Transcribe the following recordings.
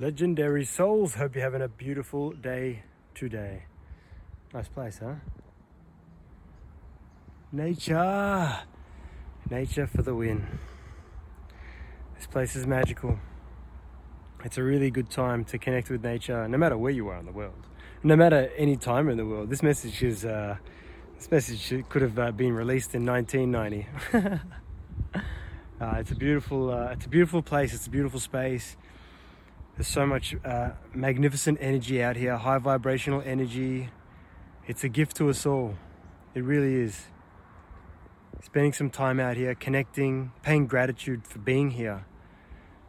Legendary souls, hope you're having a beautiful day today. Nice place, huh? Nature! Nature for the win. This place is magical. It's a really good time to connect with nature, no matter where you are in the world. No matter any time in the world. This message is, uh, this message could have uh, been released in 1990. uh, it's a beautiful, uh, it's a beautiful place. It's a beautiful space. There's so much uh, magnificent energy out here, high vibrational energy. It's a gift to us all. It really is. Spending some time out here, connecting, paying gratitude for being here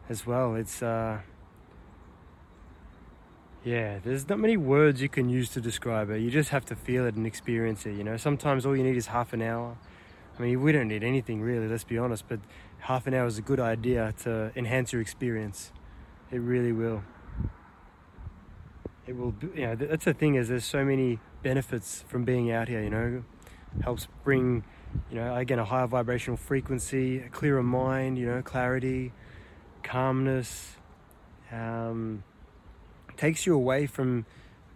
as well. It's, uh, yeah, there's not many words you can use to describe it. You just have to feel it and experience it, you know. Sometimes all you need is half an hour. I mean, we don't need anything really, let's be honest, but half an hour is a good idea to enhance your experience. It really will. It will, you know, that's the thing is there's so many benefits from being out here, you know. Helps bring, you know, again, a higher vibrational frequency, a clearer mind, you know, clarity, calmness. Um, takes you away from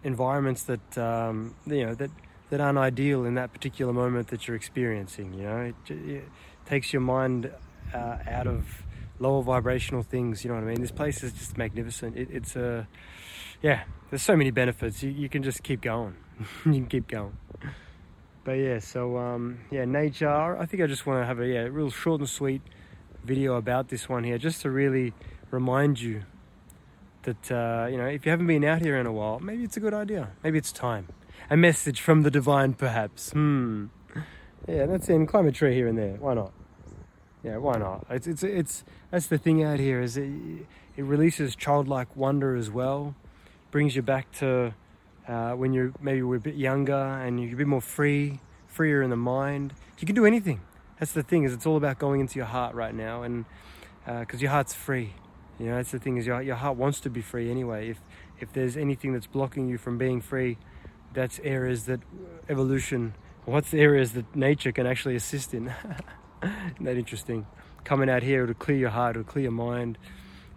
environments that, um, you know, that, that aren't ideal in that particular moment that you're experiencing, you know. It, it takes your mind uh, out of lower vibrational things. You know what I mean? This place is just magnificent. It, it's a, yeah. There's so many benefits. You, you can just keep going. you can keep going. But yeah, so um, yeah, nature. I think I just want to have a yeah, real short and sweet video about this one here, just to really remind you that uh, you know if you haven't been out here in a while, maybe it's a good idea. Maybe it's time. A message from the divine, perhaps. Hmm. Yeah, that's in climate tree here and there. Why not? Yeah, why not? It's it's it's that's the thing out here is it it releases childlike wonder as well, brings you back to uh, when you're maybe we're a bit younger and you're a bit more free, freer in the mind. You can do anything. That's the thing is it's all about going into your heart right now, and because uh, your heart's free, you know that's the thing is your your heart wants to be free anyway. If if there's anything that's blocking you from being free, that's areas that evolution. What's the areas that nature can actually assist in? Isn't that interesting? Coming out here, it'll clear your heart, it'll clear your mind.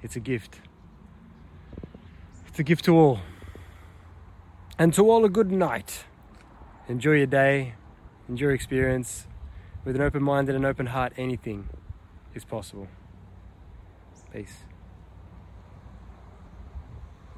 It's a gift. It's a gift to all. And to all, a good night. Enjoy your day, enjoy your experience. With an open mind and an open heart, anything is possible. Peace.